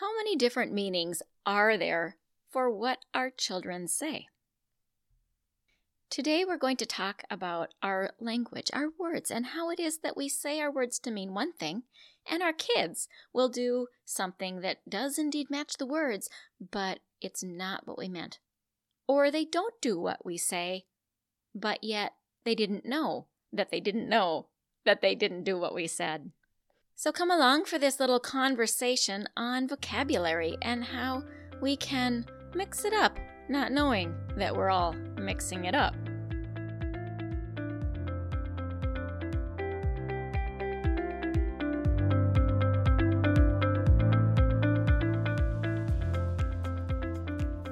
How many different meanings are there for what our children say? Today, we're going to talk about our language, our words, and how it is that we say our words to mean one thing, and our kids will do something that does indeed match the words, but it's not what we meant. Or they don't do what we say, but yet they didn't know that they didn't know that they didn't do what we said. So come along for this little conversation on vocabulary and how we can mix it up not knowing that we're all mixing it up.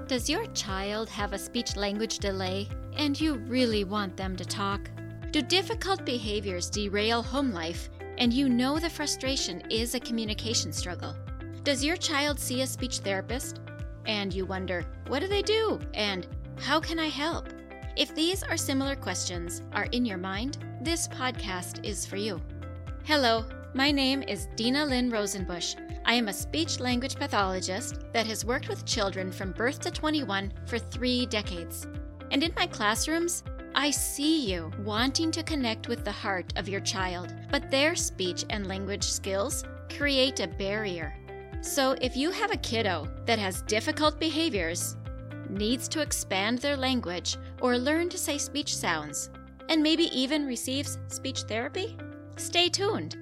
Does your child have a speech language delay and you really want them to talk? Do difficult behaviors derail home life and you know the frustration is a communication struggle? Does your child see a speech therapist and you wonder, what do they do? And how can I help? If these or similar questions are in your mind, this podcast is for you. Hello, my name is Dinalynn Rosenbush. I am a speech language pathologist that has worked with children from birth to 21 for three decades. And in my classrooms, I see you wanting to connect with the heart of your child, but their speech and language skills create a barrier so, if you have a kiddo that has difficult behaviors, needs to expand their language or learn to say speech sounds, and maybe even receives speech therapy, stay tuned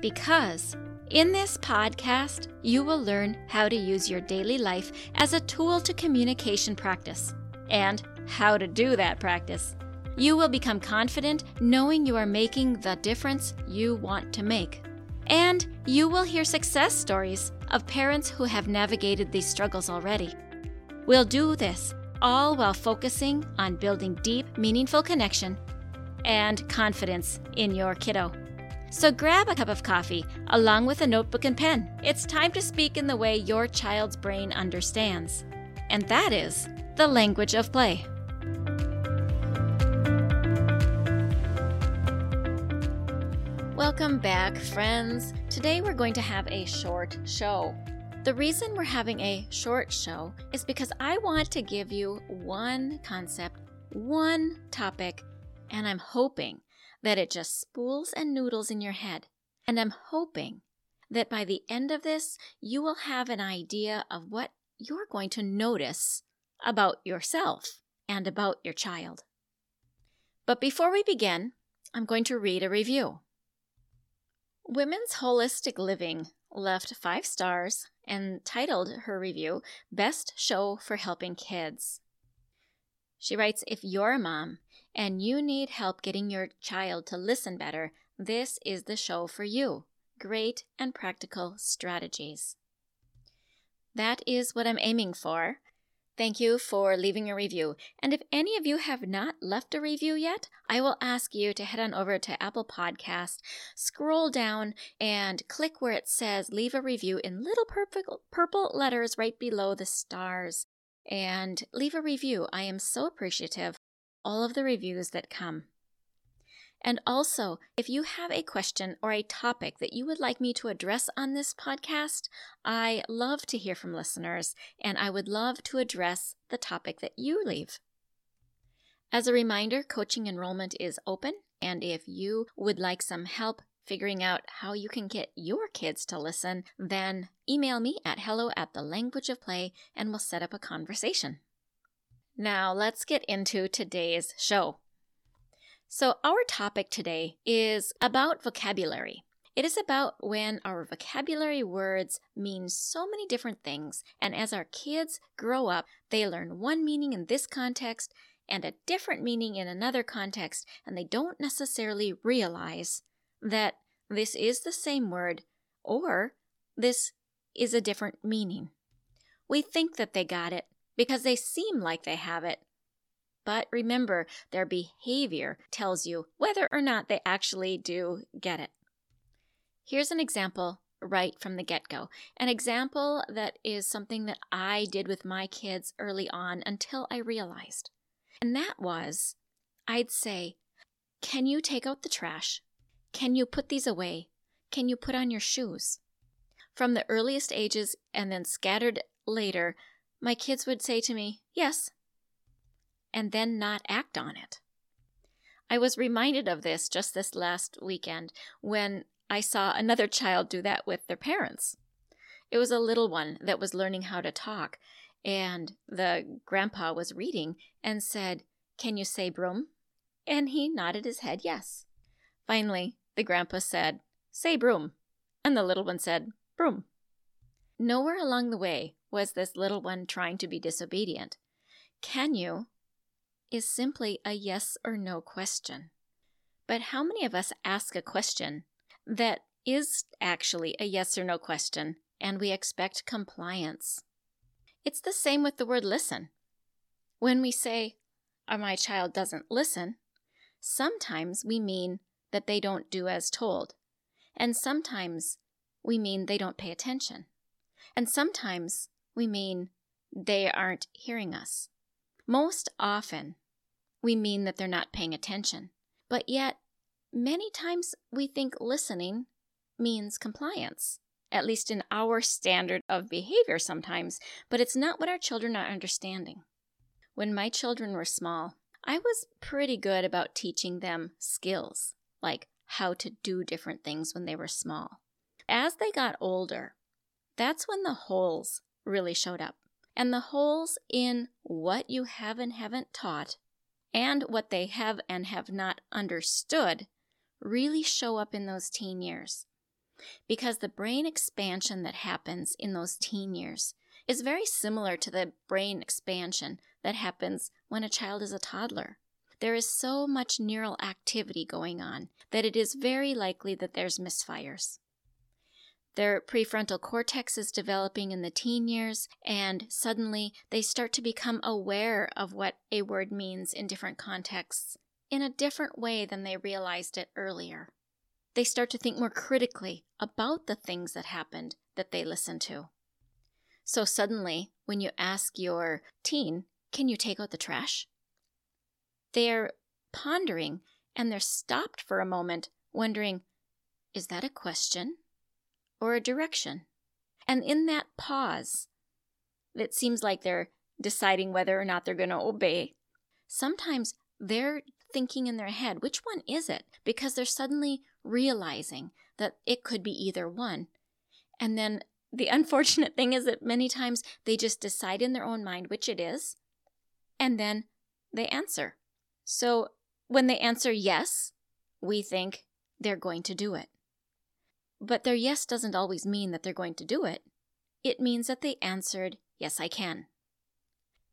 because in this podcast, you will learn how to use your daily life as a tool to communication practice and how to do that practice. You will become confident knowing you are making the difference you want to make. And you will hear success stories of parents who have navigated these struggles already. We'll do this all while focusing on building deep, meaningful connection and confidence in your kiddo. So grab a cup of coffee along with a notebook and pen. It's time to speak in the way your child's brain understands, and that is the language of play. Welcome back, friends. Today we're going to have a short show. The reason we're having a short show is because I want to give you one concept, one topic, and I'm hoping that it just spools and noodles in your head. And I'm hoping that by the end of this, you will have an idea of what you're going to notice about yourself and about your child. But before we begin, I'm going to read a review. Women's Holistic Living left five stars and titled her review Best Show for Helping Kids. She writes If you're a mom and you need help getting your child to listen better, this is the show for you. Great and practical strategies. That is what I'm aiming for. Thank you for leaving a review. And if any of you have not left a review yet, I will ask you to head on over to Apple Podcast, scroll down, and click where it says leave a review in little purple, purple letters right below the stars. And leave a review. I am so appreciative. All of the reviews that come. And also, if you have a question or a topic that you would like me to address on this podcast, I love to hear from listeners and I would love to address the topic that you leave. As a reminder, coaching enrollment is open, and if you would like some help figuring out how you can get your kids to listen, then email me at hello at the language of play and we'll set up a conversation. Now, let's get into today's show. So, our topic today is about vocabulary. It is about when our vocabulary words mean so many different things, and as our kids grow up, they learn one meaning in this context and a different meaning in another context, and they don't necessarily realize that this is the same word or this is a different meaning. We think that they got it because they seem like they have it, but remember, their behavior tells you whether or not they actually do get it. Here's an example right from the get go. An example that is something that I did with my kids early on until I realized. And that was I'd say, Can you take out the trash? Can you put these away? Can you put on your shoes? From the earliest ages and then scattered later, my kids would say to me, Yes, and then not act on it. I was reminded of this just this last weekend when I saw another child do that with their parents. It was a little one that was learning how to talk, and the grandpa was reading and said, Can you say broom? And he nodded his head yes. Finally, the grandpa said, Say broom. And the little one said, Broom. Nowhere along the way was this little one trying to be disobedient. Can you is simply a yes or no question. But how many of us ask a question that is actually a yes or no question and we expect compliance? It's the same with the word listen. When we say, oh, my child doesn't listen, sometimes we mean that they don't do as told. And sometimes we mean they don't pay attention. And sometimes we mean they aren't hearing us. Most often, we mean that they're not paying attention. But yet, many times we think listening means compliance, at least in our standard of behavior sometimes, but it's not what our children are understanding. When my children were small, I was pretty good about teaching them skills, like how to do different things when they were small. As they got older, that's when the holes really showed up. And the holes in what you have and haven't taught and what they have and have not understood really show up in those teen years. Because the brain expansion that happens in those teen years is very similar to the brain expansion that happens when a child is a toddler. There is so much neural activity going on that it is very likely that there's misfires. Their prefrontal cortex is developing in the teen years, and suddenly they start to become aware of what a word means in different contexts in a different way than they realized it earlier. They start to think more critically about the things that happened that they listened to. So suddenly, when you ask your teen, Can you take out the trash? They're pondering and they're stopped for a moment, wondering, Is that a question? Or a direction. And in that pause, that seems like they're deciding whether or not they're going to obey, sometimes they're thinking in their head, which one is it? Because they're suddenly realizing that it could be either one. And then the unfortunate thing is that many times they just decide in their own mind which it is, and then they answer. So when they answer yes, we think they're going to do it. But their yes doesn't always mean that they're going to do it. It means that they answered, Yes, I can.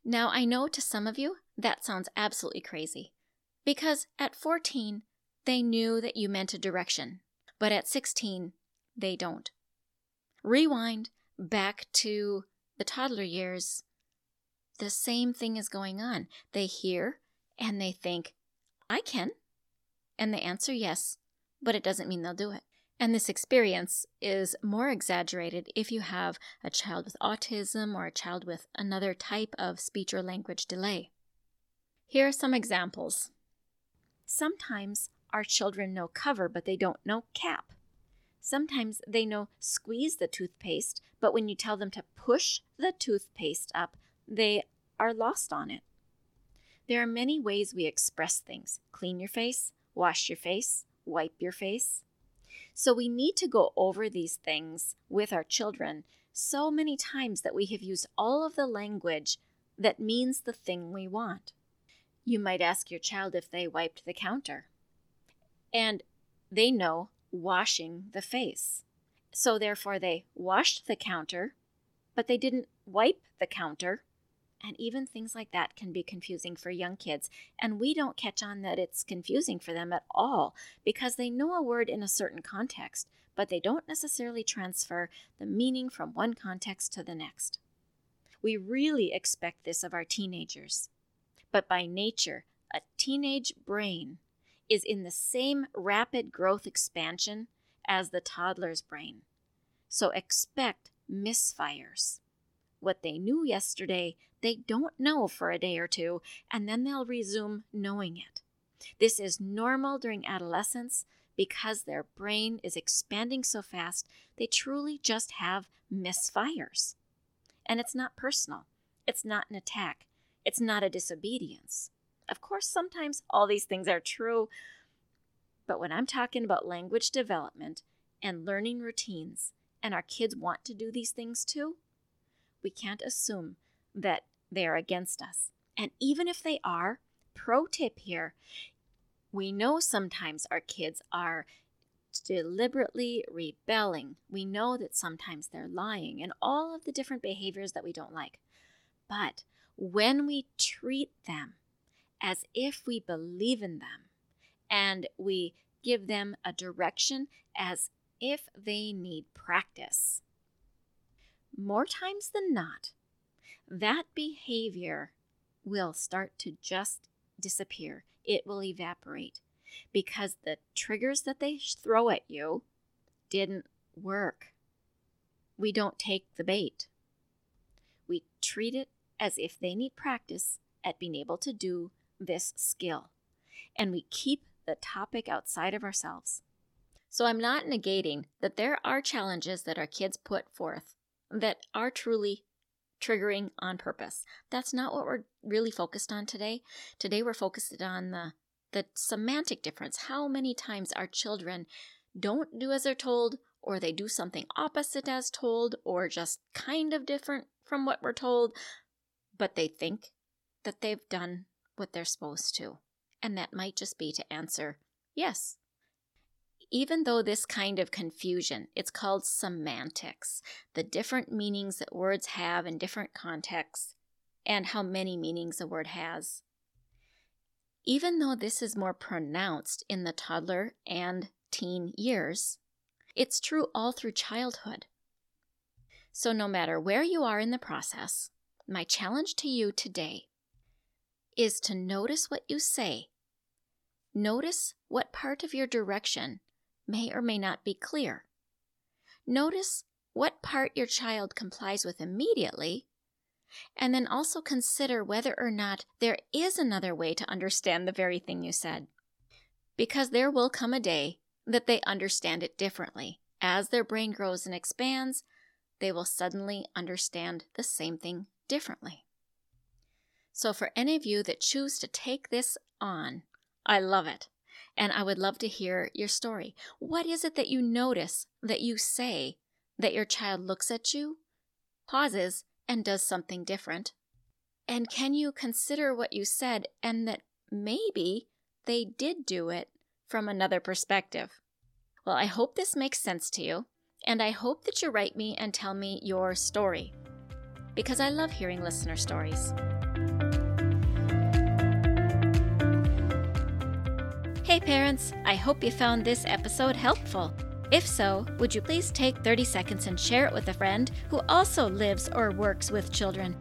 Now, I know to some of you that sounds absolutely crazy because at 14, they knew that you meant a direction, but at 16, they don't. Rewind back to the toddler years, the same thing is going on. They hear and they think, I can. And they answer yes, but it doesn't mean they'll do it. And this experience is more exaggerated if you have a child with autism or a child with another type of speech or language delay. Here are some examples. Sometimes our children know cover, but they don't know cap. Sometimes they know squeeze the toothpaste, but when you tell them to push the toothpaste up, they are lost on it. There are many ways we express things clean your face, wash your face, wipe your face. So we need to go over these things with our children so many times that we have used all of the language that means the thing we want. You might ask your child if they wiped the counter, and they know washing the face. So therefore, they washed the counter, but they didn't wipe the counter and even things like that can be confusing for young kids. And we don't catch on that it's confusing for them at all because they know a word in a certain context, but they don't necessarily transfer the meaning from one context to the next. We really expect this of our teenagers. But by nature, a teenage brain is in the same rapid growth expansion as the toddler's brain. So expect misfires. What they knew yesterday, they don't know for a day or two, and then they'll resume knowing it. This is normal during adolescence because their brain is expanding so fast, they truly just have misfires. And it's not personal, it's not an attack, it's not a disobedience. Of course, sometimes all these things are true, but when I'm talking about language development and learning routines, and our kids want to do these things too, we can't assume that they are against us. And even if they are, pro tip here we know sometimes our kids are deliberately rebelling. We know that sometimes they're lying and all of the different behaviors that we don't like. But when we treat them as if we believe in them and we give them a direction as if they need practice, more times than not, that behavior will start to just disappear it will evaporate because the triggers that they throw at you didn't work. We don't take the bait. We treat it as if they need practice at being able to do this skill. And we keep the topic outside of ourselves. So I'm not negating that there are challenges that our kids put forth that are truly triggering on purpose. That's not what we're really focused on today. Today we're focused on the the semantic difference. How many times our children don't do as they're told or they do something opposite as told or just kind of different from what we're told, but they think that they've done what they're supposed to. And that might just be to answer yes, even though this kind of confusion, it's called semantics, the different meanings that words have in different contexts, and how many meanings a word has. Even though this is more pronounced in the toddler and teen years, it's true all through childhood. So, no matter where you are in the process, my challenge to you today is to notice what you say. Notice what part of your direction may or may not be clear. Notice what part your child complies with immediately, and then also consider whether or not there is another way to understand the very thing you said. Because there will come a day that they understand it differently. As their brain grows and expands, they will suddenly understand the same thing differently. So, for any of you that choose to take this on, I love it and I would love to hear your story. What is it that you notice that you say that your child looks at you, pauses, and does something different? And can you consider what you said and that maybe they did do it from another perspective? Well, I hope this makes sense to you, and I hope that you write me and tell me your story because I love hearing listener stories. Hey parents, I hope you found this episode helpful. If so, would you please take 30 seconds and share it with a friend who also lives or works with children?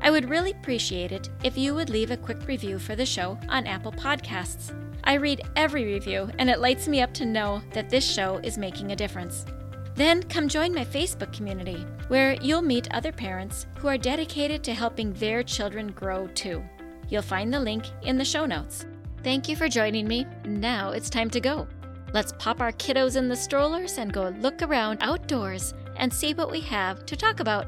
I would really appreciate it if you would leave a quick review for the show on Apple Podcasts. I read every review, and it lights me up to know that this show is making a difference. Then come join my Facebook community, where you'll meet other parents who are dedicated to helping their children grow too. You'll find the link in the show notes. Thank you for joining me. Now it's time to go. Let's pop our kiddos in the strollers and go look around outdoors and see what we have to talk about.